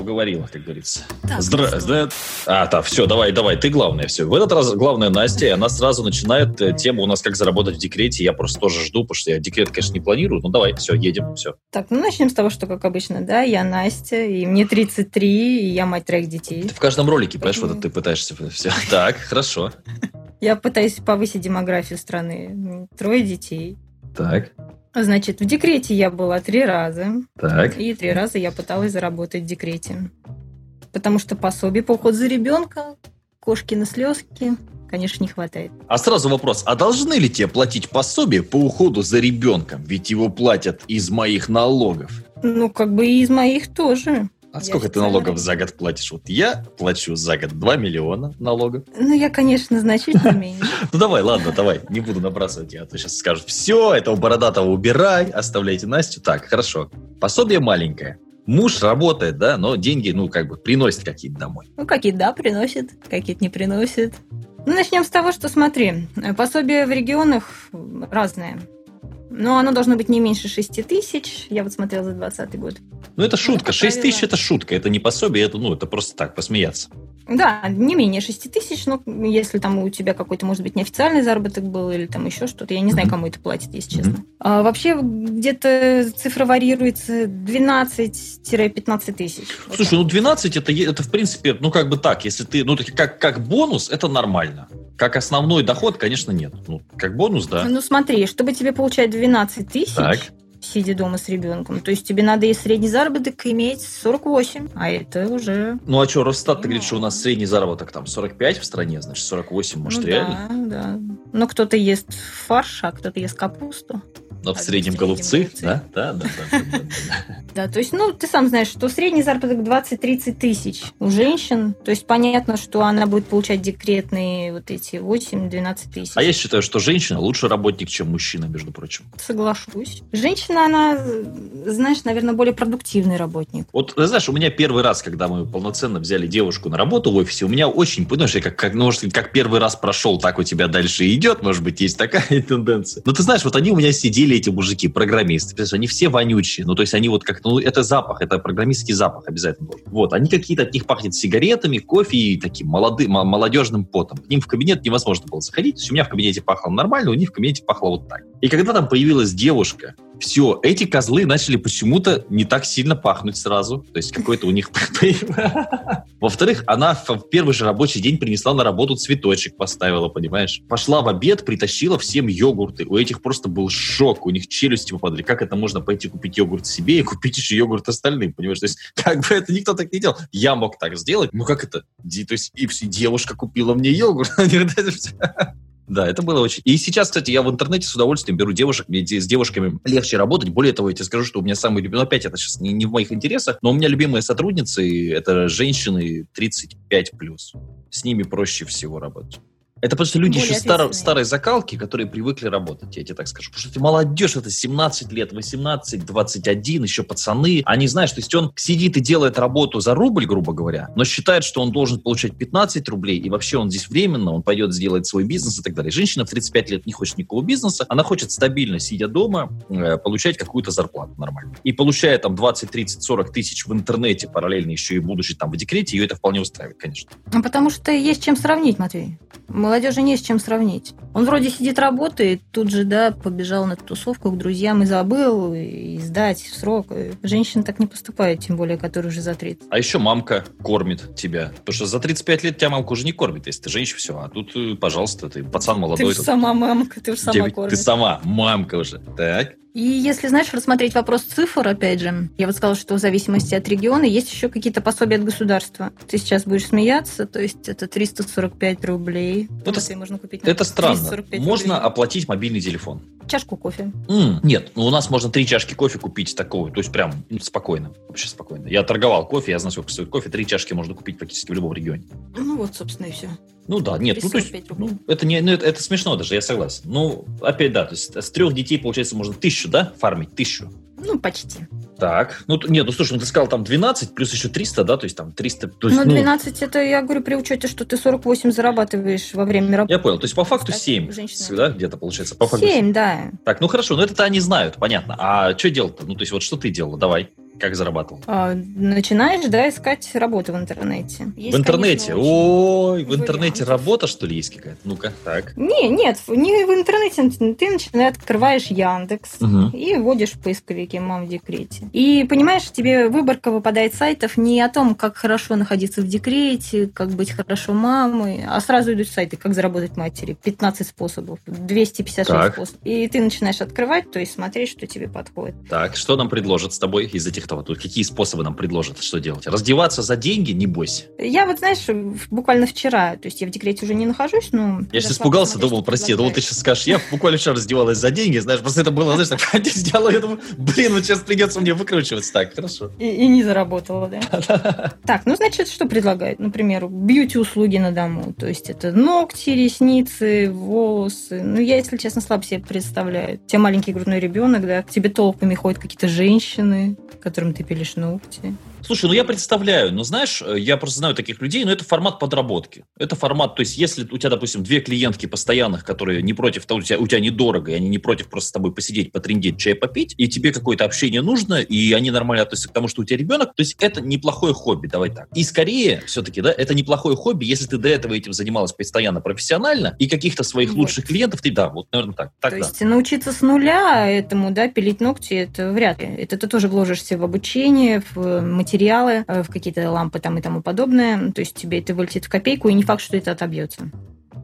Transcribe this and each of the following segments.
уговорила, как говорится. Так, Здра... ну здра- А, так, все, давай, давай, ты главное все. В этот раз главное Настя, и она сразу начинает э, тему у нас как заработать в декрете. Я просто тоже жду, потому что я декрет, конечно, не планирую. Ну давай, все, едем, все. Так, ну начнем с того, что, как обычно, да, я Настя, и мне 33, и я мать троих детей. Ты в каждом ролике, понимаешь, вот это ты пытаешься все. Так, хорошо. Я пытаюсь повысить демографию страны. Трое детей. Так, Значит, в декрете я была три раза, так. и три раза я пыталась заработать в декрете. Потому что пособие по уходу за ребенка, кошки на слезки, конечно, не хватает. А сразу вопрос, а должны ли тебе платить пособие по уходу за ребенком? Ведь его платят из моих налогов. Ну, как бы и из моих тоже. А Я сколько ты налогов за год платишь? Вот я плачу за год 2 миллиона налогов. Ну, я, конечно, значительно меньше. Ну давай, ладно, давай, не буду набрасывать. А то сейчас скажут, все, этого бородатого убирай, оставляйте Настю. Так, хорошо. Пособие маленькое. Муж работает, да, но деньги, ну, как бы, приносит какие-то домой. Ну, какие-то да, приносят, какие-то не приносят. Ну, начнем с того, что смотри, пособие в регионах разное. Но оно должно быть не меньше 6 тысяч. Я вот смотрела за 2020 год. Ну, это шутка. как 6 тысяч это шутка. Это не пособие, это, ну, это просто так, посмеяться. Да, не менее 6 тысяч, но если там у тебя какой-то, может быть, неофициальный заработок был или там еще что-то, я не знаю, кому это платит, если честно. А вообще где-то цифра варьируется 12-15 тысяч. Слушай, ну 12 это, это в принципе, ну как бы так, если ты, ну как, как бонус, это нормально. Как основной доход, конечно, нет. Ну, как бонус, да. Ну смотри, чтобы тебе получать 12 тысяч. Сидя дома с ребенком, то есть тебе надо и средний заработок иметь 48, а это уже... Ну а что, Росстат, ты говоришь, что у нас средний заработок там 45 в стране, значит 48, может ну, реально? Да, да. Но кто-то ест фарш, а кто-то ест капусту. Но в среднем голубцы, да? Да, да, да, да, то есть, ну, ты сам знаешь, что средний заработок 20-30 тысяч у женщин. То есть, понятно, что она будет получать декретные вот эти 8-12 тысяч. А я считаю, что женщина лучше работник, чем мужчина, между прочим. Соглашусь. Женщина, она, знаешь, наверное, более продуктивный работник. Вот, знаешь, у меня первый раз, когда мы полноценно взяли девушку на работу в офисе, у меня очень, понимаешь, я как, как, ну, может, как первый раз прошел, так у тебя дальше идет, может быть, есть такая тенденция. Но ты знаешь, вот они у меня сидели, эти мужики, программисты, они все вонючие, ну, то есть они вот как, ну, это запах, это программистский запах обязательно должен. Вот, они какие-то, от них пахнет сигаретами, кофе и таким молодым, мо- молодежным потом. К ним в кабинет невозможно было заходить, то есть у меня в кабинете пахло нормально, у них в кабинете пахло вот так. И когда там появилась девушка, все, эти козлы начали почему-то не так сильно пахнуть сразу. То есть какой-то у них... Во-вторых, она в первый же рабочий день принесла на работу цветочек, поставила, понимаешь? Пошла в обед, притащила всем йогурты. У этих просто был шок, у них челюсти попадали. Как это можно пойти купить йогурт себе и купить еще йогурт остальным, понимаешь? То есть как бы это никто так не делал. Я мог так сделать. Ну как это? То есть и девушка купила мне йогурт. Да, это было очень... И сейчас, кстати, я в интернете с удовольствием беру девушек, мне с девушками легче работать. Более того, я тебе скажу, что у меня самый любимый... Ну, опять это сейчас не, не в моих интересах, но у меня любимые сотрудницы — это женщины 35+. С ними проще всего работать. Это что люди Более еще ответственные. старой закалки, которые привыкли работать, я тебе так скажу. Потому что ты молодежь, это 17 лет, 18, 21, еще пацаны. Они знают, что если он сидит и делает работу за рубль, грубо говоря, но считает, что он должен получать 15 рублей, и вообще он здесь временно, он пойдет сделать свой бизнес и так далее. Женщина в 35 лет не хочет никакого бизнеса, она хочет стабильно, сидя дома, э, получать какую-то зарплату нормально. И получая там 20, 30, 40 тысяч в интернете, параллельно еще и будучи там в декрете, ее это вполне устраивает, конечно. Ну, потому что есть чем сравнить, Матвей. Молодежи не с чем сравнить. Он вроде сидит, работает, тут же, да, побежал на тусовку к друзьям и забыл, и сдать в срок. Женщина так не поступает, тем более, которые уже за 30. А еще мамка кормит тебя. Потому что за 35 лет тебя мамка уже не кормит, если ты женщина, все. А тут, э, пожалуйста, ты пацан Ты молодой. же тут. сама мамка, ты же сама кормишь. ты сама мамка уже. Так. И если, знаешь, рассмотреть вопрос цифр, опять же, я вот сказала, что в зависимости от региона есть еще какие-то пособия от государства. Ты сейчас будешь смеяться, то есть это 345 рублей. Это можно купить Это странно. 345 Можно рублей. оплатить мобильный телефон. Чашку кофе. М, Нет, ну у нас можно три чашки кофе купить такого, то есть прям спокойно, вообще спокойно. Я торговал кофе, я знаю, сколько стоит кофе, три чашки можно купить практически в любом регионе. Ну вот, собственно, и все. Ну да, нет, ну то есть 345 рублей. ну, это не, ну, это, это смешно даже, я согласен. Ну опять да, то есть с трех детей получается можно тысячу, да, фармить тысячу. Ну, почти. Так, ну нет, ну слушай, ну ты сказал там 12 плюс еще 300, да, то есть там 300, то есть, Ну, ну, 12 это, я говорю, при учете, что ты 48 зарабатываешь во время работы. я понял, то есть по факту Кстати, 7, женщина- да, где-то получается, по факту 7, да. Так, ну хорошо, ну это-то они знают, понятно. А что делать-то? Ну, то есть вот что ты делала? Давай. Как зарабатывал? А, начинаешь, да, искать работу в интернете. Есть, в интернете? Конечно, Ой, в интернете работа, что ли, есть какая-то? Ну-ка, так. Не, нет, не в интернете. Ты начинаешь, открываешь Яндекс угу. и вводишь в поисковике «Мам в декрете». И, понимаешь, тебе выборка выпадает сайтов не о том, как хорошо находиться в декрете, как быть хорошо мамой, а сразу идут сайты, как заработать матери. 15 способов, 256 так. способов. И ты начинаешь открывать, то есть смотреть, что тебе подходит. Так, что нам предложат с тобой из этих того? Тут какие способы нам предложат, что делать? Раздеваться за деньги, не бойся. Я вот, знаешь, буквально вчера, то есть я в декрете уже не нахожусь, но... Я сейчас испугался, думал, прости, думал, ты сейчас скажешь, я буквально вчера раздевалась за деньги, знаешь, просто это было, знаешь, так, сделала, я думаю, блин, вот сейчас придется мне выкручиваться. Так, хорошо. И, и не заработала, да? Так, ну, значит, что предлагают? Например, бьюти-услуги на дому, то есть это ногти, ресницы, волосы. Ну, я, если честно, слабо себе представляю. У тебя маленький грудной ребенок, да, к тебе толпами ходят какие-то женщины, которым ты пилишь ногти. Слушай, ну я представляю, но знаешь, э, я просто знаю таких людей, но это формат подработки. Это формат, то есть если у тебя, допустим, две клиентки постоянных, которые не против того, у тебя, у тебя недорого, и они не против просто с тобой посидеть, потрендеть, чай попить, и тебе какое-то общение нужно, и они нормально относятся к тому, что у тебя ребенок, то есть это неплохое хобби, давай так. И скорее, все-таки, да, это неплохое хобби, если ты до этого этим занималась постоянно профессионально, и каких-то своих вот. лучших клиентов ты, да, вот, наверное, так. так то да. есть научиться с нуля этому, да, пилить ногти, это вряд ли. Это ты тоже вложишься в обучение, в материалы, в какие-то лампы там и тому подобное. То есть тебе это вылетит в копейку, и не факт, что это отобьется.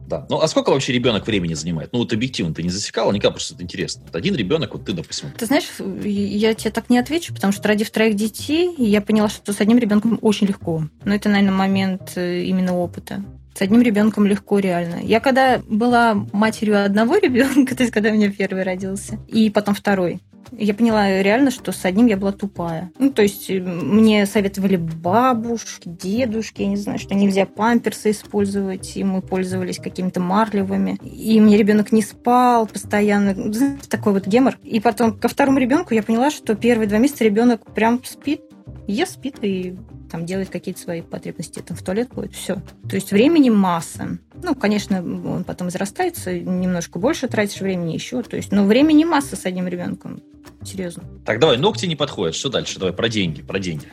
Да. Ну, а сколько вообще ребенок времени занимает? Ну, вот объективно ты не засекала, никак просто это интересно. Вот один ребенок, вот ты, допустим. Ты знаешь, я тебе так не отвечу, потому что ради троих детей, я поняла, что с одним ребенком очень легко. Но это, наверное, момент э, именно опыта. С одним ребенком легко реально. Я когда была матерью одного ребенка, то есть когда у меня первый родился, и потом второй, я поняла реально, что с одним я была тупая. Ну, то есть э, мне советовали бабушки, дедушки, я не знаю, что нельзя памперсы использовать, и мы пользовались какими-то марлевыми. И мне ребенок не спал постоянно. Такой вот гемор. И потом ко второму ребенку я поняла, что первые два месяца ребенок прям спит, ест, спит и там делает какие-то свои потребности, там в туалет ходит, все. То есть времени масса. Ну, конечно, он потом взрастается, немножко больше тратишь времени еще, то есть, но времени масса с одним ребенком. Серьезно. Так, давай, ногти не подходят. Что дальше? Давай, про деньги, про деньги.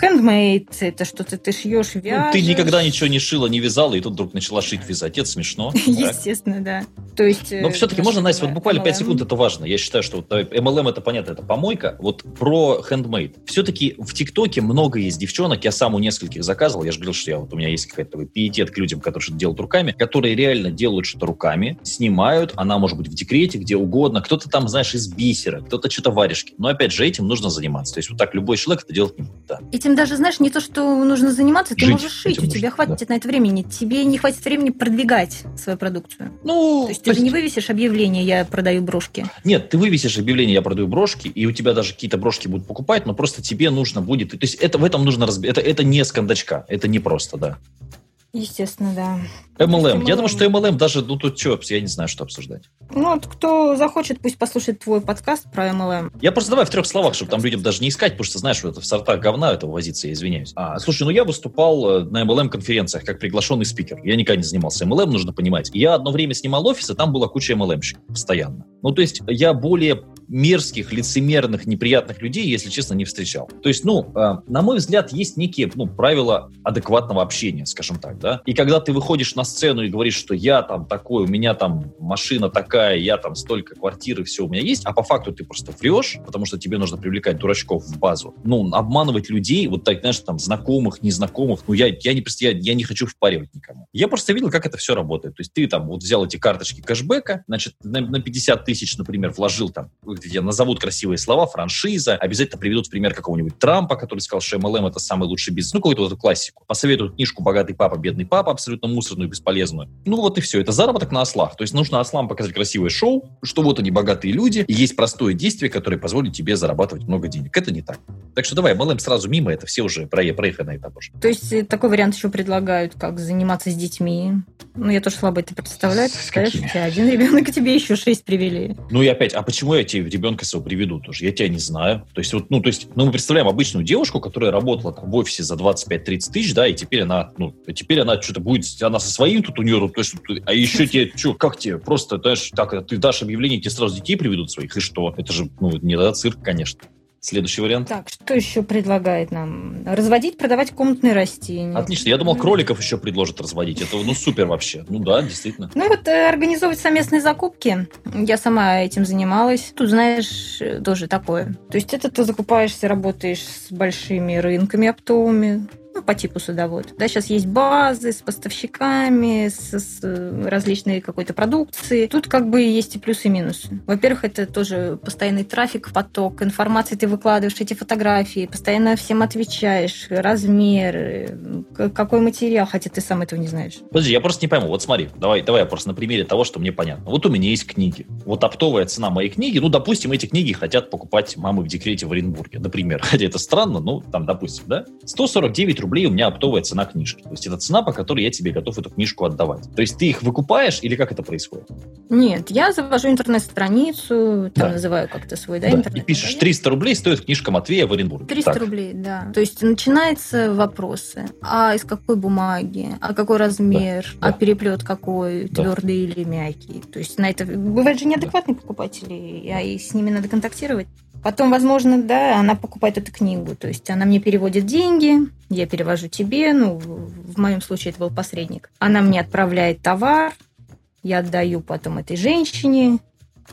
Хендмейд, uh, это что-то ты шьешь, вяжешь. Ну, ты никогда ничего не шила, не вязала, и тут вдруг начала шить, вязать. Это смешно. Естественно, да. То есть... Но все-таки можно, Настя, вот буквально 5 секунд, это важно. Я считаю, что MLM это понятно, это помойка. Вот про хендмейд. Все-таки в ТикТоке много есть девчонок, я сам у нескольких заказывал, я же говорил, что я, вот у меня есть какой-то пиетет к людям, которые что-то делают руками, которые реально делают что-то руками, снимают, она может быть в декрете, где угодно, кто-то там, знаешь, из бисера, кто-то что-то варежки. Но опять же, этим нужно заниматься. То есть вот так любой человек это делать не будет. Да. Этим даже, знаешь, не то, что нужно заниматься, ты жить можешь шить, у тебя хватит да. на это времени. Тебе не хватит времени продвигать свою продукцию. Ну, то есть то ты есть... не вывесишь объявление «я продаю брошки». Нет, ты вывесишь объявление «я продаю брошки», и у тебя даже какие-то брошки будут покупать, но просто тебе нужно будет... То есть это, в этом нужно разбираться. Это, это не с кондачка, это не просто, да. Естественно, да. MLM. MLM. Я думаю, что MLM даже, ну тут что, я не знаю, что обсуждать. Ну, вот кто захочет, пусть послушает твой подкаст про MLM. Я просто давай в трех словах, чтобы там людям даже не искать, потому что, знаешь, что это в сортах говна этого возиться, я извиняюсь. А, слушай, ну я выступал э, на MLM-конференциях как приглашенный спикер. Я никогда не занимался MLM, нужно понимать. Я одно время снимал офис, и там была куча MLM-щиков постоянно. Ну, то есть я более мерзких, лицемерных, неприятных людей, если честно, не встречал. То есть, ну, э, на мой взгляд, есть некие ну, правила адекватного общения, скажем так, да. И когда ты выходишь на сцену и говоришь, что я там такой, у меня там машина такая, я там столько квартир и все у меня есть, а по факту ты просто врешь, потому что тебе нужно привлекать дурачков в базу. Ну, обманывать людей, вот так, знаешь, там, знакомых, незнакомых, ну, я, я, не, я, я не хочу впаривать никому. Я просто видел, как это все работает. То есть ты там вот взял эти карточки кэшбэка, значит, на, на 50 тысяч, например, вложил там где назовут красивые слова, франшиза, обязательно приведут в пример какого-нибудь Трампа, который сказал, что MLM это самый лучший бизнес, ну, какую-то вот эту классику. Посоветуют книжку «Богатый папа, бедный папа», абсолютно мусорную, бесполезную. Ну, вот и все. Это заработок на ослах. То есть нужно ослам показать красивое шоу, что вот они богатые люди, и есть простое действие, которое позволит тебе зарабатывать много денег. Это не так. Так что давай, MLM сразу мимо, это все уже про проехали на этап уже. То есть э, такой вариант еще предлагают, как заниматься с детьми. Ну, я тоже слабо это представляю. Скажешь, у тебя один ребенок, и тебе еще шесть привели. Ну и опять, а почему я тебе ребенка своего приведу тоже? Я тебя не знаю. То есть, вот, ну, то есть, ну, мы представляем обычную девушку, которая работала там в офисе за 25-30 тысяч, да, и теперь она, ну, теперь она что-то будет, она со своим тут у нее, то есть, а еще тебе, что, как тебе, просто, знаешь, так, ты дашь объявление, тебе сразу детей приведут своих, и что? Это же, ну, не да, цирк, конечно. Следующий вариант. Так, что еще предлагает нам? Разводить, продавать комнатные растения. Отлично. Я думал, кроликов еще предложат разводить. Это ну супер вообще. Ну да, действительно. Ну вот э, организовывать совместные закупки. Я сама этим занималась. Тут, знаешь, э, тоже такое. То есть это ты закупаешься, работаешь с большими рынками оптовыми, ну, по типу садовод. Да, сейчас есть базы с поставщиками, с, с э, различной какой-то продукции. Тут как бы есть и плюсы, и минусы. Во-первых, это тоже постоянный трафик, поток информации ты выкладываешь, эти фотографии, постоянно всем отвечаешь, размер, какой материал, хотя ты сам этого не знаешь. Подожди, я просто не пойму. Вот смотри, давай, давай я просто на примере того, что мне понятно. Вот у меня есть книги. Вот оптовая цена моей книги, ну, допустим, эти книги хотят покупать мамы в декрете в Оренбурге, например. Хотя это странно, ну, там, допустим, да? 149 рублей у меня оптовая цена книжки. То есть это цена, по которой я тебе готов эту книжку отдавать. То есть ты их выкупаешь или как это происходит? Нет, я завожу интернет-страницу, там да. называю как-то свой, да, да. интернет. И пишешь, 300 рублей стоит книжка Матвея в Оренбурге. 300 так. рублей, да. То есть начинаются вопросы. А из какой бумаги? А какой размер? Да. А переплет какой? Да. Твердый или мягкий? То есть на это... Бывают же неадекватные да. покупатели, и с ними надо контактировать. Потом, возможно, да, она покупает эту книгу. То есть она мне переводит деньги, я перевожу тебе, ну, в моем случае это был посредник. Она мне отправляет товар, я отдаю потом этой женщине,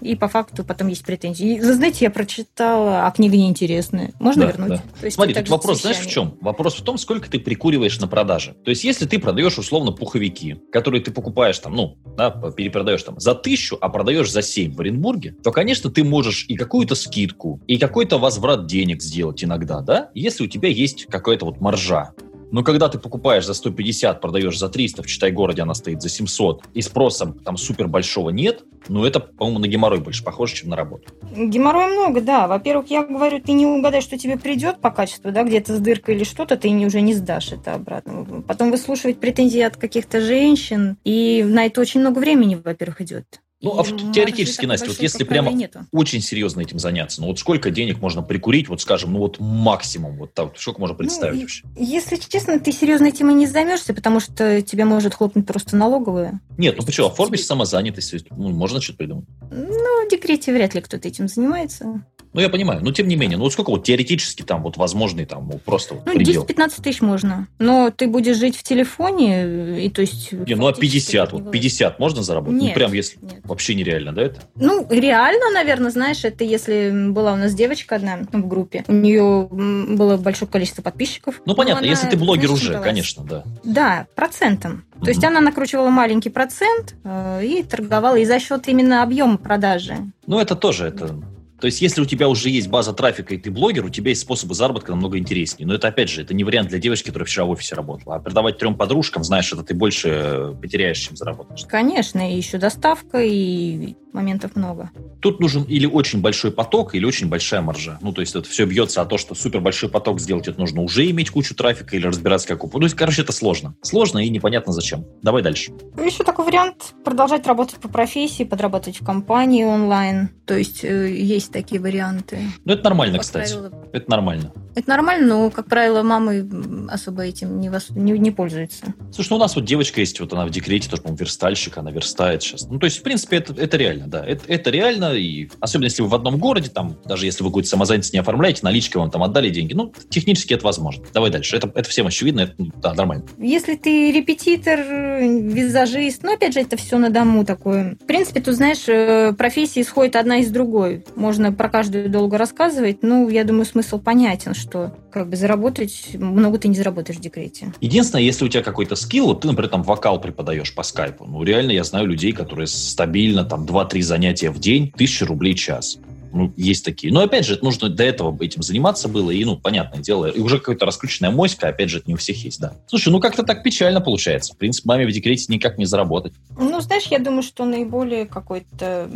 и по факту потом есть претензии. вы знаете, я прочитала, а книга неинтересная. Можно да, вернуть? Да. То есть Смотри, тут вопрос, знаешь, в чем? Вопрос в том, сколько ты прикуриваешь на продаже. То есть, если ты продаешь условно пуховики, которые ты покупаешь там, ну, да, перепродаешь там за тысячу, а продаешь за семь в Оренбурге, то, конечно, ты можешь и какую-то скидку, и какой-то возврат денег сделать иногда, да, если у тебя есть какая-то вот маржа. Но когда ты покупаешь за 150, продаешь за 300, в Читай-городе она стоит за 700, и спроса там супер большого нет, ну это, по-моему, на геморрой больше похоже, чем на работу. Геморрой много, да. Во-первых, я говорю, ты не угадаешь, что тебе придет по качеству, да, где-то с дыркой или что-то, ты уже не сдашь это обратно. Потом выслушивать претензии от каких-то женщин, и на это очень много времени, во-первых, идет. Ну, а теоретически, Настя, вот если прямо нету. очень серьезно этим заняться, ну вот сколько денег можно прикурить, вот скажем, ну вот максимум, вот так, сколько можно представить ну, вообще? Если честно, ты серьезно этим и не займешься, потому что тебя может хлопнуть просто налоговая. Нет, ну почему, оформишь самозанятость, ну, можно что-то придумать. Ну, в декрете вряд ли кто-то этим занимается. Ну, я понимаю. Но, тем не менее, ну, вот сколько вот теоретически там вот возможный там вот, просто Ну, 10-15 тысяч можно. Но ты будешь жить в телефоне, и то есть... Не, ну, а 50, вот 50 можно заработать? Ну, нет, ну, прям если... Нет. Вообще нереально, да, это? Ну, реально, наверное, знаешь, это если была у нас девочка одна в группе, у нее было большое количество подписчиков. Ну, понятно, если ты блогер знаешь, уже, конечно, да. Да, процентом. То mm есть она накручивала маленький процент э, и торговала и за счет именно объема продажи. Ну, это тоже, это то есть, если у тебя уже есть база трафика, и ты блогер, у тебя есть способы заработка намного интереснее. Но это, опять же, это не вариант для девочки, которая вчера в офисе работала. А продавать трем подружкам, знаешь, это ты больше потеряешь, чем заработаешь. Конечно, и еще доставка, и моментов много. Тут нужен или очень большой поток, или очень большая маржа. Ну, то есть это все бьется о то, что супер большой поток сделать это нужно уже иметь кучу трафика или разбираться как Ну, то есть, короче, это сложно. Сложно и непонятно зачем. Давай дальше. Еще такой вариант продолжать работать по профессии, подрабатывать в компании онлайн. То есть э, есть такие варианты. Ну, это нормально, как кстати. Правило... Это нормально. Это нормально, но, как правило, мамы особо этим не, вос... не, не пользуются. Слушай, ну у нас вот девочка есть, вот она в декрете, тоже, по-моему, верстальщик, она верстает сейчас. Ну, то есть, в принципе, это, это реально, да. Это, это реально, и особенно если вы в одном городе, там, даже если вы какую-то самозанятость не оформляете, наличкой вам там отдали деньги, ну, технически это возможно. Давай дальше. Это, это всем очевидно, это, ну, да, нормально. Если ты репетитор, визажист, ну, опять же, это все на дому такое. В принципе, тут, знаешь, э, профессии исходит одна из другой. Можно про каждую долго рассказывать, ну, я думаю, смысл понятен, что как бы заработать, много ты не заработаешь в декрете. Единственное, если у тебя какой-то скилл, вот ты, например, там вокал преподаешь по скайпу, ну, реально я знаю людей, которые стабильно там 2-3 занятия в день, 1000 рублей час. Ну, есть такие. Но, опять же, это нужно до этого этим заниматься было, и, ну, понятное дело, и уже какая-то раскрученная моська, опять же, это не у всех есть, да. Слушай, ну, как-то так печально получается. В принципе, маме в декрете никак не заработать. Ну, знаешь, я думаю, что наиболее какой-то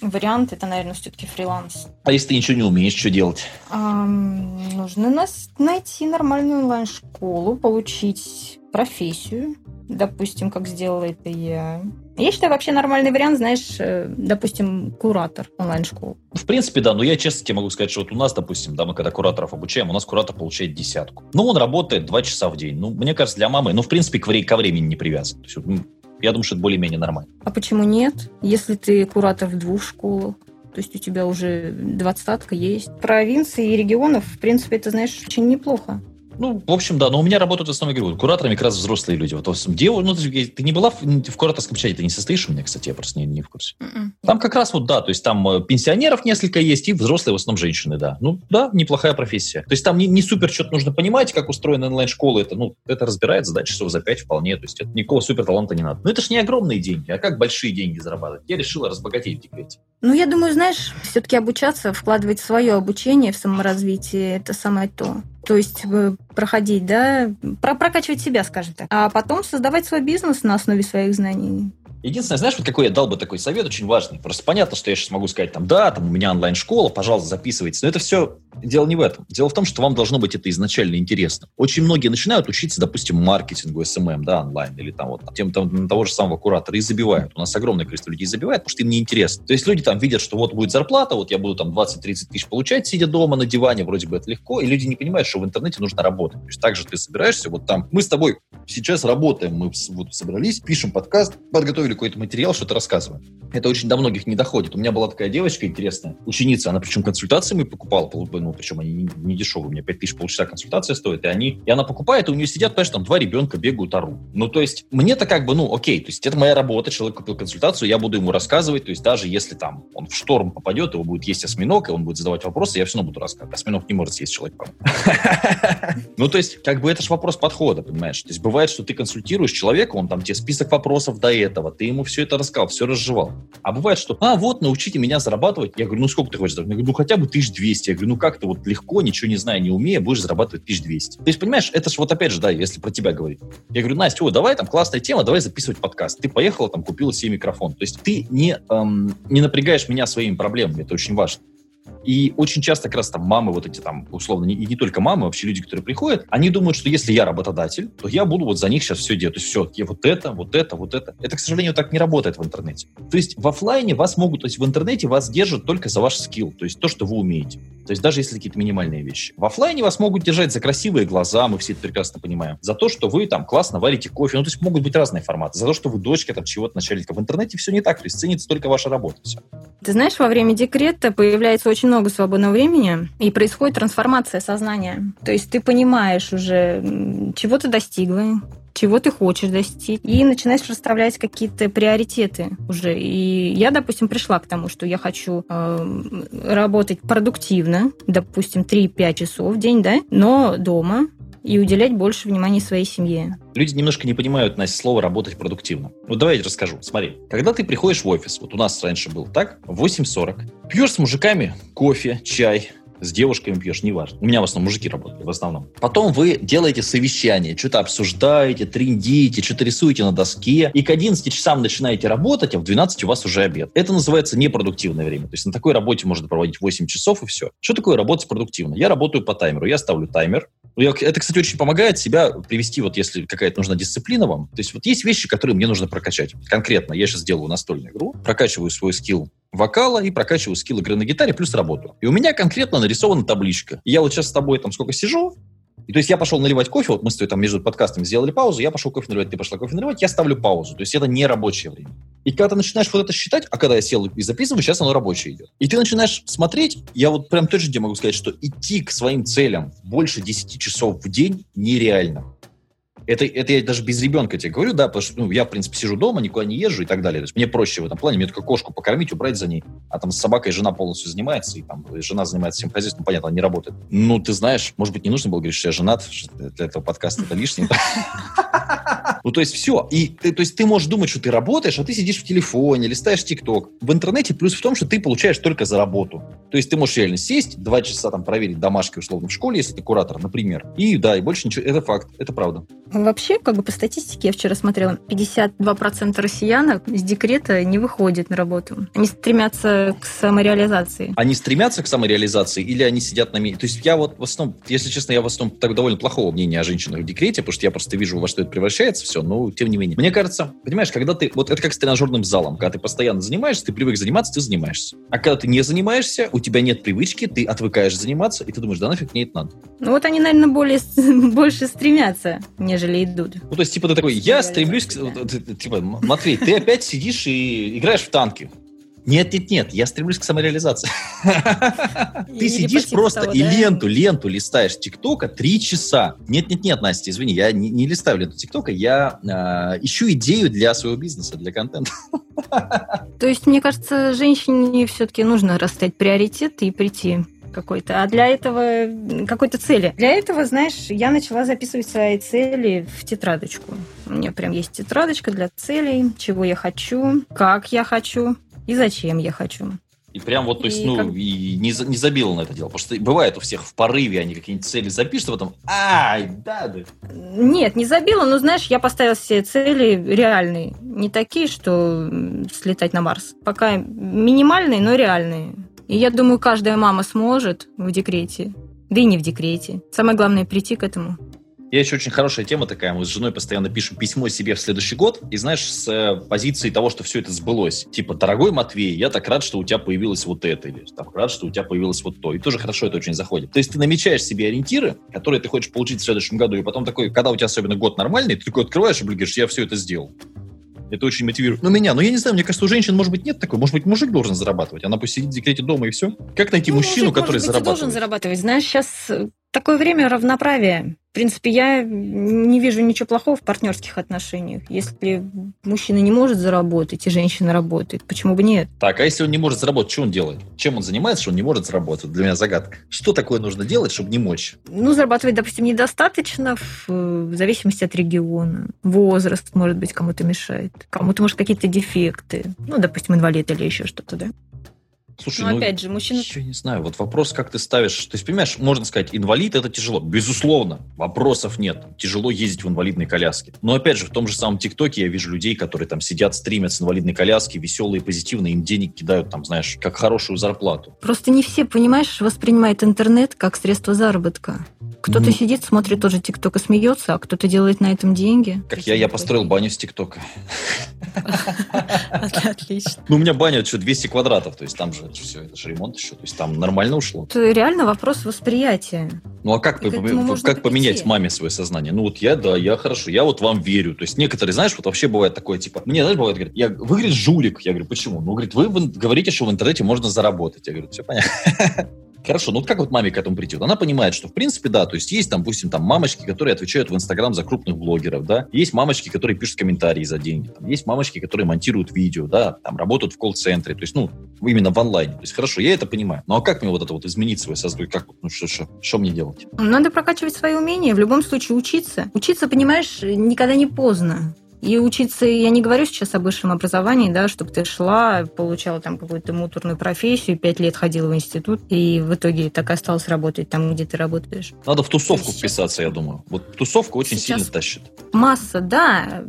вариант, это, наверное, все-таки фриланс. А если ты ничего не умеешь, что делать? А, нужно нас найти нормальную онлайн-школу, получить профессию, допустим, как сделала это я. Я считаю, вообще нормальный вариант, знаешь, э, допустим, куратор онлайн-школы. В принципе, да, но я честно тебе могу сказать, что вот у нас, допустим, да, мы когда кураторов обучаем, у нас куратор получает десятку. Ну, он работает два часа в день. Ну, мне кажется, для мамы, ну, в принципе, к, ко времени не привязан. То есть, я думаю, что это более-менее нормально. А почему нет? Если ты куратор в двух школах, То есть у тебя уже двадцатка есть. Провинции и регионов, в принципе, это, знаешь, очень неплохо. Ну, в общем, да, но у меня работают в основном, говорю, кураторами как раз взрослые люди. Вот, дев... ну, ты, ты не была в, в кураторском чате, ты не состоишь у меня, кстати, я просто не, не в курсе. Mm-mm. М-м. Там как раз вот, да, то есть там э, пенсионеров несколько есть, и взрослые в основном женщины, да. Ну, да, неплохая профессия. То есть там не, не супер что-то нужно понимать, как устроена онлайн-школа, это, ну, это разбирается, да, часов за пять вполне, то есть это никакого супер таланта не надо. Но это же не огромные деньги, а как большие деньги зарабатывать? Я решила разбогатеть в декрете. Ну, я думаю, знаешь, все-таки обучаться, вкладывать свое обучение в саморазвитие, это самое то. То есть э, проходить, да, прокачивать себя, скажем так. А потом создавать свой бизнес на основе своих знаний. Единственное, знаешь, вот какой я дал бы такой совет очень важный. Просто понятно, что я сейчас могу сказать, там, да, там у меня онлайн-школа, пожалуйста, записывайтесь. Но это все дело не в этом. Дело в том, что вам должно быть это изначально интересно. Очень многие начинают учиться, допустим, маркетингу, SMM, да, онлайн, или там вот тем там, того же самого куратора, и забивают. У нас огромное количество людей забивает, потому что им не интересно. То есть люди там видят, что вот будет зарплата, вот я буду там 20-30 тысяч получать, сидя дома на диване, вроде бы это легко, и люди не понимают, что в интернете нужно работать. То есть так же ты собираешься, вот там, мы с тобой сейчас работаем, мы вот собрались, пишем подкаст, подготовили какой-то материал, что-то рассказываем. Это очень до многих не доходит. У меня была такая девочка интересная, ученица, она причем консультации мы покупала, ну, причем они не, дешевые, у меня 5 тысяч полчаса консультация стоит, и они, и она покупает, и у нее сидят, понимаешь, там два ребенка бегают, ору. Ну, то есть, мне-то как бы, ну, окей, то есть, это моя работа, человек купил консультацию, я буду ему рассказывать, то есть, даже если там он в шторм попадет, его будет есть осьминог, и он будет задавать вопросы, я все равно буду рассказывать. Осьминог не может съесть человек, Ну, то есть, как бы это же вопрос подхода, понимаешь? То есть, бывает, что ты консультируешь человека, он там тебе список вопросов до этого, ты ему все это рассказал, все разжевал. А бывает, что, а, вот, научите меня зарабатывать. Я говорю, ну, сколько ты хочешь? Я говорю, ну, хотя бы 1200. Я говорю, ну, как ты вот легко, ничего не зная, не умея, будешь зарабатывать 1200. То есть, понимаешь, это же вот опять же, да, если про тебя говорить. Я говорю, Настя, о, давай, там классная тема, давай записывать подкаст. Ты поехала, там, купила себе микрофон. То есть ты не, эм, не напрягаешь меня своими проблемами, это очень важно. И очень часто как раз там мамы вот эти там, условно, и не только мамы, вообще люди, которые приходят, они думают, что если я работодатель, то я буду вот за них сейчас все делать. То есть все, я вот это, вот это, вот это. Это, к сожалению, так не работает в интернете. То есть в офлайне вас могут, то есть в интернете вас держат только за ваш скилл, то есть то, что вы умеете. То есть даже если какие-то минимальные вещи. В офлайне вас могут держать за красивые глаза, мы все это прекрасно понимаем. За то, что вы там классно варите кофе. Ну, то есть могут быть разные форматы. За то, что вы дочка там чего-то начальника. В интернете все не так. То есть ценится только ваша работа. Все. Ты знаешь, во время декрета появляется очень много свободного времени, и происходит трансформация сознания. То есть ты понимаешь уже, чего ты достигла, чего ты хочешь достичь, и начинаешь расставлять какие-то приоритеты уже. И я, допустим, пришла к тому, что я хочу э, работать продуктивно, допустим, 3-5 часов в день, да, но дома, и уделять больше внимания своей семье. Люди немножко не понимают, Настя, слово «работать продуктивно». Вот давай я тебе расскажу. Смотри, когда ты приходишь в офис, вот у нас раньше был так, в 8.40, пьешь с мужиками кофе, чай, с девушками пьешь, неважно. У меня в основном мужики работают, в основном. Потом вы делаете совещание, что-то обсуждаете, трендите, что-то рисуете на доске, и к 11 часам начинаете работать, а в 12 у вас уже обед. Это называется непродуктивное время. То есть на такой работе можно проводить 8 часов и все. Что такое работать продуктивно? Я работаю по таймеру. Я ставлю таймер. Это, кстати, очень помогает себя привести, вот если какая-то нужна дисциплина вам. То есть вот есть вещи, которые мне нужно прокачать. Конкретно я сейчас делаю настольную игру, прокачиваю свой скилл вокала и прокачиваю скилл игры на гитаре плюс работу. И у меня конкретно нарисована табличка. Я вот сейчас с тобой там сколько сижу, и то есть я пошел наливать кофе, вот мы с тобой там между подкастами сделали паузу, я пошел кофе наливать, ты пошла кофе наливать, я ставлю паузу. То есть это не рабочее время. И когда ты начинаешь вот это считать, а когда я сел и записываю, сейчас оно рабочее идет. И ты начинаешь смотреть, я вот прям точно тебе могу сказать, что идти к своим целям больше 10 часов в день нереально. Это, это я даже без ребенка тебе говорю, да, потому что ну, я, в принципе, сижу дома, никуда не езжу и так далее. То есть мне проще в этом плане, мне только кошку покормить, убрать за ней. А там с собакой жена полностью занимается, и там жена занимается всем хозяйством, ну, понятно, она не работает. Ну, ты знаешь, может быть, не нужно было говорить, что я женат, для этого подкаста это лишнее. Ну, то есть все. И ты, то есть ты можешь думать, что ты работаешь, а ты сидишь в телефоне, листаешь ТикТок. В интернете плюс в том, что ты получаешь только за работу. То есть ты можешь реально сесть, два часа там проверить домашки условно в школе, если ты куратор, например. И да, и больше ничего. Это факт, это правда. Вообще, как бы по статистике, я вчера смотрела, 52% россиян с декрета не выходят на работу. Они стремятся к самореализации. Они стремятся к самореализации или они сидят на месте? То есть я вот в основном, если честно, я в основном так довольно плохого мнения о женщинах в декрете, потому что я просто вижу, во что это превращается все, но тем не менее. Мне кажется, понимаешь, когда ты, вот это как с тренажерным залом, когда ты постоянно занимаешься, ты привык заниматься, ты занимаешься. А когда ты не занимаешься, у тебя нет привычки, ты отвыкаешь заниматься, и ты думаешь, да нафиг мне это надо. Ну вот они, наверное, более, больше стремятся, нежели идут. Ну то есть, типа, ты такой, я стремлюсь, к... типа, Матвей, ты опять сидишь и играешь в танки. Нет, нет, нет, я стремлюсь к самореализации. Ты сидишь просто и ленту, ленту листаешь ТикТока три часа. Нет, нет, нет, Настя, извини, я не листаю ленту ТикТока, я а, ищу идею для своего бизнеса, для контента. То есть, мне кажется, женщине все-таки нужно расставить приоритеты и прийти какой-то, а для этого какой-то цели. Для этого, знаешь, я начала записывать свои цели в тетрадочку. У меня прям есть тетрадочка для целей, чего я хочу, как я хочу и зачем я хочу. И прям вот, то есть, и ну, как... и не, не забила на это дело. Потому что бывает у всех в порыве, они какие-нибудь цели запишут, а потом, ай, да, да. Нет, не забила, но, знаешь, я поставила все цели реальные. Не такие, что слетать на Марс. Пока минимальные, но реальные. И я думаю, каждая мама сможет в декрете, да и не в декрете. Самое главное прийти к этому. Я еще очень хорошая тема такая. Мы с женой постоянно пишем письмо себе в следующий год. И знаешь, с э, позиции того, что все это сбылось. Типа, дорогой Матвей, я так рад, что у тебя появилось вот это. Или так рад, что у тебя появилось вот то. И тоже хорошо это очень заходит. То есть ты намечаешь себе ориентиры, которые ты хочешь получить в следующем году. И потом такой, когда у тебя особенно год нормальный, ты такой открываешь и говоришь, я все это сделал. Это очень мотивирует. Ну, меня, ну, я не знаю, мне кажется, у женщин, может быть, нет такой. Может быть, мужик должен зарабатывать. Она пусть сидит в декрете дома и все. Как найти ну, мужчину, мужик, который может быть, зарабатывает? должен зарабатывать. Знаешь, сейчас э, такое время равноправия. В принципе, я не вижу ничего плохого в партнерских отношениях. Если мужчина не может заработать, и женщина работает, почему бы нет? Так, а если он не может заработать, что он делает? Чем он занимается, что он не может заработать? Для меня загадка. Что такое нужно делать, чтобы не мочь? Ну, зарабатывать, допустим, недостаточно в, в зависимости от региона. Возраст, может быть, кому-то мешает. Кому-то, может, какие-то дефекты. Ну, допустим, инвалид или еще что-то, да? Слушай, Но ну, опять же, мужчина... Я не знаю, вот вопрос, как ты ставишь... То есть, понимаешь, можно сказать, инвалид – это тяжело. Безусловно, вопросов нет. Тяжело ездить в инвалидной коляске. Но, опять же, в том же самом ТикТоке я вижу людей, которые там сидят, стримят с инвалидной коляски, веселые, позитивные, им денег кидают, там, знаешь, как хорошую зарплату. Просто не все, понимаешь, воспринимают интернет как средство заработка. Кто-то mm. сидит, смотрит тоже ТикТок и смеется, а кто-то делает на этом деньги. Как я, я построил баню с ТикТока. Отлично. Ну, у меня баня, что, 200 квадратов, то есть там же все, это же ремонт еще, то есть там нормально ушло. Это реально вопрос восприятия. Ну, а как, как поменять маме свое сознание? Ну, вот я, да, я хорошо, я вот вам верю. То есть некоторые, знаешь, вот вообще бывает такое, типа, мне, знаешь, бывает, говорят, я, вы, говорит, жулик. Я говорю, почему? Ну, говорит, вы говорите, что в интернете можно заработать. Я говорю, все понятно. Хорошо, ну вот как вот маме к этому прийти? Вот она понимает, что в принципе, да, то есть есть там, допустим, там мамочки, которые отвечают в Инстаграм за крупных блогеров, да, есть мамочки, которые пишут комментарии за деньги, там, есть мамочки, которые монтируют видео, да, там работают в колл-центре, то есть, ну, именно в онлайне. То есть, хорошо, я это понимаю. Ну а как мне вот это вот изменить свое сознание? Как, ну что, что, что мне делать? Надо прокачивать свои умения, в любом случае учиться. Учиться, понимаешь, никогда не поздно. И учиться, я не говорю сейчас об высшем образовании, да, чтобы ты шла, получала там какую-то муторную профессию, пять лет ходила в институт, и в итоге так и осталась работать там, где ты работаешь. Надо в тусовку сейчас... вписаться, я думаю. Вот тусовка очень сейчас сильно тащит. Масса, да.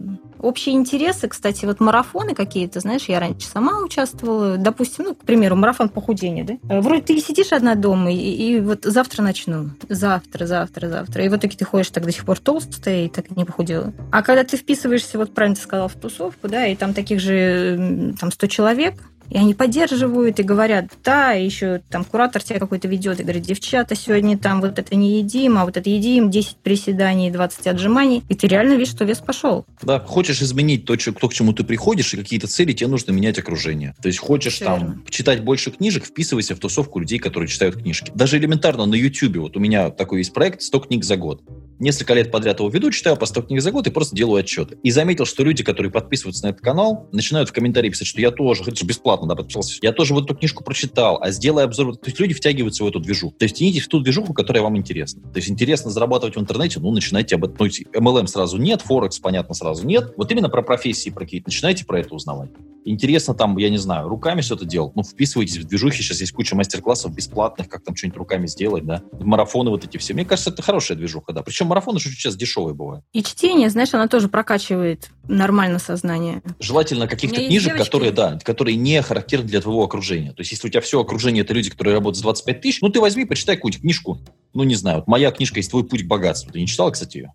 Общие интересы, кстати, вот марафоны какие-то, знаешь, я раньше сама участвовала, допустим, ну, к примеру, марафон похудения, да? Э, вроде ты сидишь одна дома, и, и вот завтра начну, завтра, завтра, завтра, и в итоге ты ходишь так до сих пор толстая и так не похудела. А когда ты вписываешься, вот правильно ты сказала, в тусовку, да, и там таких же, там, 100 человек, и они поддерживают и говорят, да, еще там куратор тебя какой-то ведет и говорит, девчата, сегодня там вот это не едим, а вот это едим, 10 приседаний, 20 отжиманий. И ты реально видишь, что вес пошел. Да, хочешь изменить то, то, к чему ты приходишь, и какие-то цели, тебе нужно менять окружение. То есть хочешь Все там верно. читать больше книжек, вписывайся в тусовку людей, которые читают книжки. Даже элементарно на YouTube, вот у меня такой есть проект 100 книг за год несколько лет подряд его веду, читаю по 100 книг за год и просто делаю отчеты. И заметил, что люди, которые подписываются на этот канал, начинают в комментарии писать, что я тоже, это же бесплатно, да, подписался, я тоже вот эту книжку прочитал, а сделай обзор. То есть люди втягиваются в эту движуху. То есть тянитесь в ту движуху, которая вам интересна. То есть интересно зарабатывать в интернете, ну, начинайте об этом. Ну, MLM сразу нет, Форекс, понятно, сразу нет. Вот именно про профессии, про какие-то, начинайте про это узнавать. Интересно там, я не знаю, руками все это делать. Ну, вписывайтесь в движухи, сейчас есть куча мастер-классов бесплатных, как там что-нибудь руками сделать, да. Марафоны вот эти все. Мне кажется, это хорошая движуха, да. Причем марафоны же сейчас дешевые бывают. И чтение, знаешь, оно тоже прокачивает нормально сознание. Желательно каких-то книжек, девочки... которые, да, которые не характерны для твоего окружения. То есть, если у тебя все окружение это люди, которые работают за 25 тысяч, ну, ты возьми, почитай какую-нибудь книжку. Ну, не знаю, вот моя книжка есть «Твой путь к богатству». Ты не читала, кстати, ее?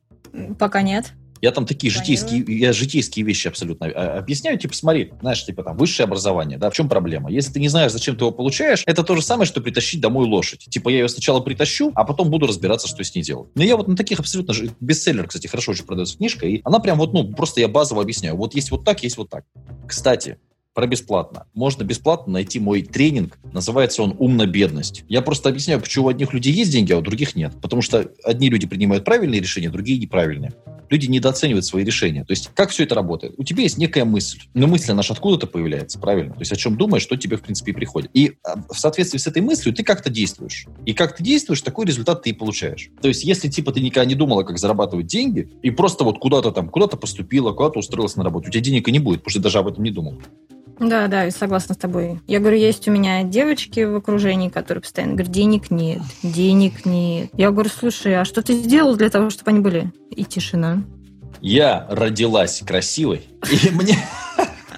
Пока нет. Я там такие житейские, я житейские вещи абсолютно а, объясняю. Типа, смотри, знаешь, типа там высшее образование, да, в чем проблема? Если ты не знаешь, зачем ты его получаешь, это то же самое, что притащить домой лошадь. Типа, я ее сначала притащу, а потом буду разбираться, что с ней делать. Но я вот на таких абсолютно бестселлер, кстати, хорошо очень продается книжка, и она прям вот, ну, просто я базово объясняю. Вот есть вот так, есть вот так. Кстати, про бесплатно. Можно бесплатно найти мой тренинг. Называется он «Умно-бедность». Я просто объясняю, почему у одних людей есть деньги, а у других нет. Потому что одни люди принимают правильные решения, другие неправильные. Люди недооценивают свои решения. То есть, как все это работает? У тебя есть некая мысль. Но мысль, же откуда-то появляется, правильно? То есть, о чем думаешь, что тебе, в принципе, и приходит. И а, в соответствии с этой мыслью ты как-то действуешь. И как ты действуешь, такой результат ты и получаешь. То есть, если, типа, ты никогда не думала, как зарабатывать деньги, и просто вот куда-то там, куда-то поступила, куда-то устроилась на работу, у тебя денег и не будет, потому что ты даже об этом не думал. Да, да, согласна с тобой. Я говорю, есть у меня девочки в окружении, которые постоянно говорят, денег нет, денег нет. Я говорю, слушай, а что ты сделал для того, чтобы они были? И тишина. Я родилась красивой, и мне...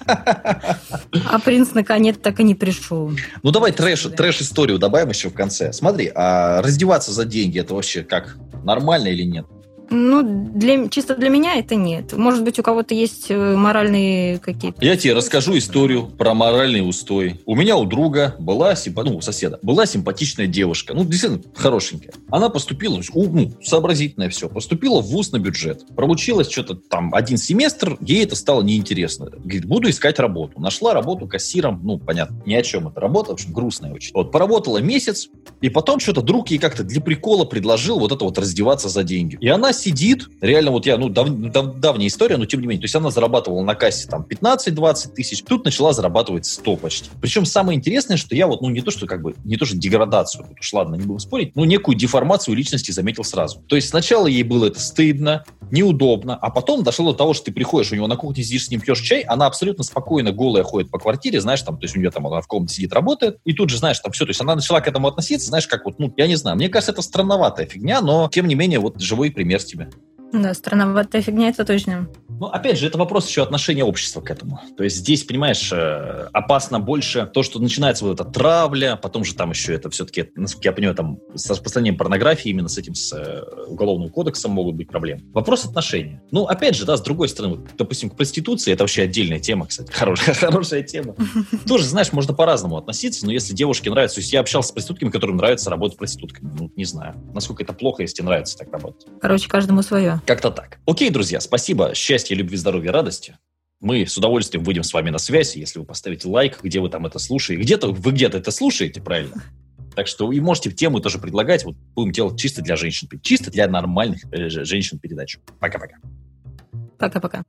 А принц наконец так и не пришел. Ну давай трэш, трэш-историю добавим еще в конце. Смотри, а раздеваться за деньги это вообще как? Нормально или нет? Ну, для, чисто для меня это нет. Может быть, у кого-то есть э, моральные какие-то... Я тебе расскажу историю про моральный устой. У меня у друга была, ну, у соседа, была симпатичная девушка. Ну, действительно, хорошенькая. Она поступила, ну, сообразительная все, поступила в ВУЗ на бюджет. Проучилась что-то там один семестр, ей это стало неинтересно. Говорит, буду искать работу. Нашла работу кассиром, ну, понятно, ни о чем это работа, в общем, грустная очень. Вот, поработала месяц, и потом что-то друг ей как-то для прикола предложил вот это вот раздеваться за деньги. И она сидит, реально вот я, ну, дав, дав, давняя история, но тем не менее, то есть она зарабатывала на кассе там 15-20 тысяч, тут начала зарабатывать 100 почти. Причем самое интересное, что я вот, ну, не то, что как бы, не то, что деградацию, уж ладно, не будем спорить, но некую деформацию личности заметил сразу. То есть сначала ей было это стыдно, неудобно, а потом дошло до того, что ты приходишь у него на кухне, сидишь с ним, пьешь чай, она абсолютно спокойно голая ходит по квартире, знаешь, там, то есть у нее там она в комнате сидит, работает, и тут же, знаешь, там все, то есть она начала к этому относиться, знаешь, как вот, ну, я не знаю, мне кажется, это странноватая фигня, но, тем не менее, вот живой пример тебе. Да, странноватая фигня, это точно. Ну, опять же, это вопрос еще отношения общества к этому. То есть здесь, понимаешь, э, опасно больше то, что начинается вот эта травля, потом же там еще это все-таки, насколько я понимаю, там с распространением порнографии именно с этим, с э, уголовным кодексом могут быть проблемы. Вопрос отношения. Ну, опять же, да, с другой стороны, вот, допустим, к проституции, это вообще отдельная тема, кстати, хорошая, хорошая тема. Тоже, знаешь, можно по-разному относиться, но если девушке нравится, то есть я общался с проститутками, которым нравится работать проститутками, ну, не знаю, насколько это плохо, если нравится так работать. Короче, каждому свое. Как-то так. Окей, друзья, спасибо. Счастья, любви, здоровья, радости. Мы с удовольствием выйдем с вами на связь, если вы поставите лайк, где вы там это слушаете. Где-то вы где-то это слушаете, правильно? Так что и можете тему тоже предлагать. Вот будем делать чисто для женщин. Чисто для нормальных э, женщин передачу. Пока-пока. Пока-пока.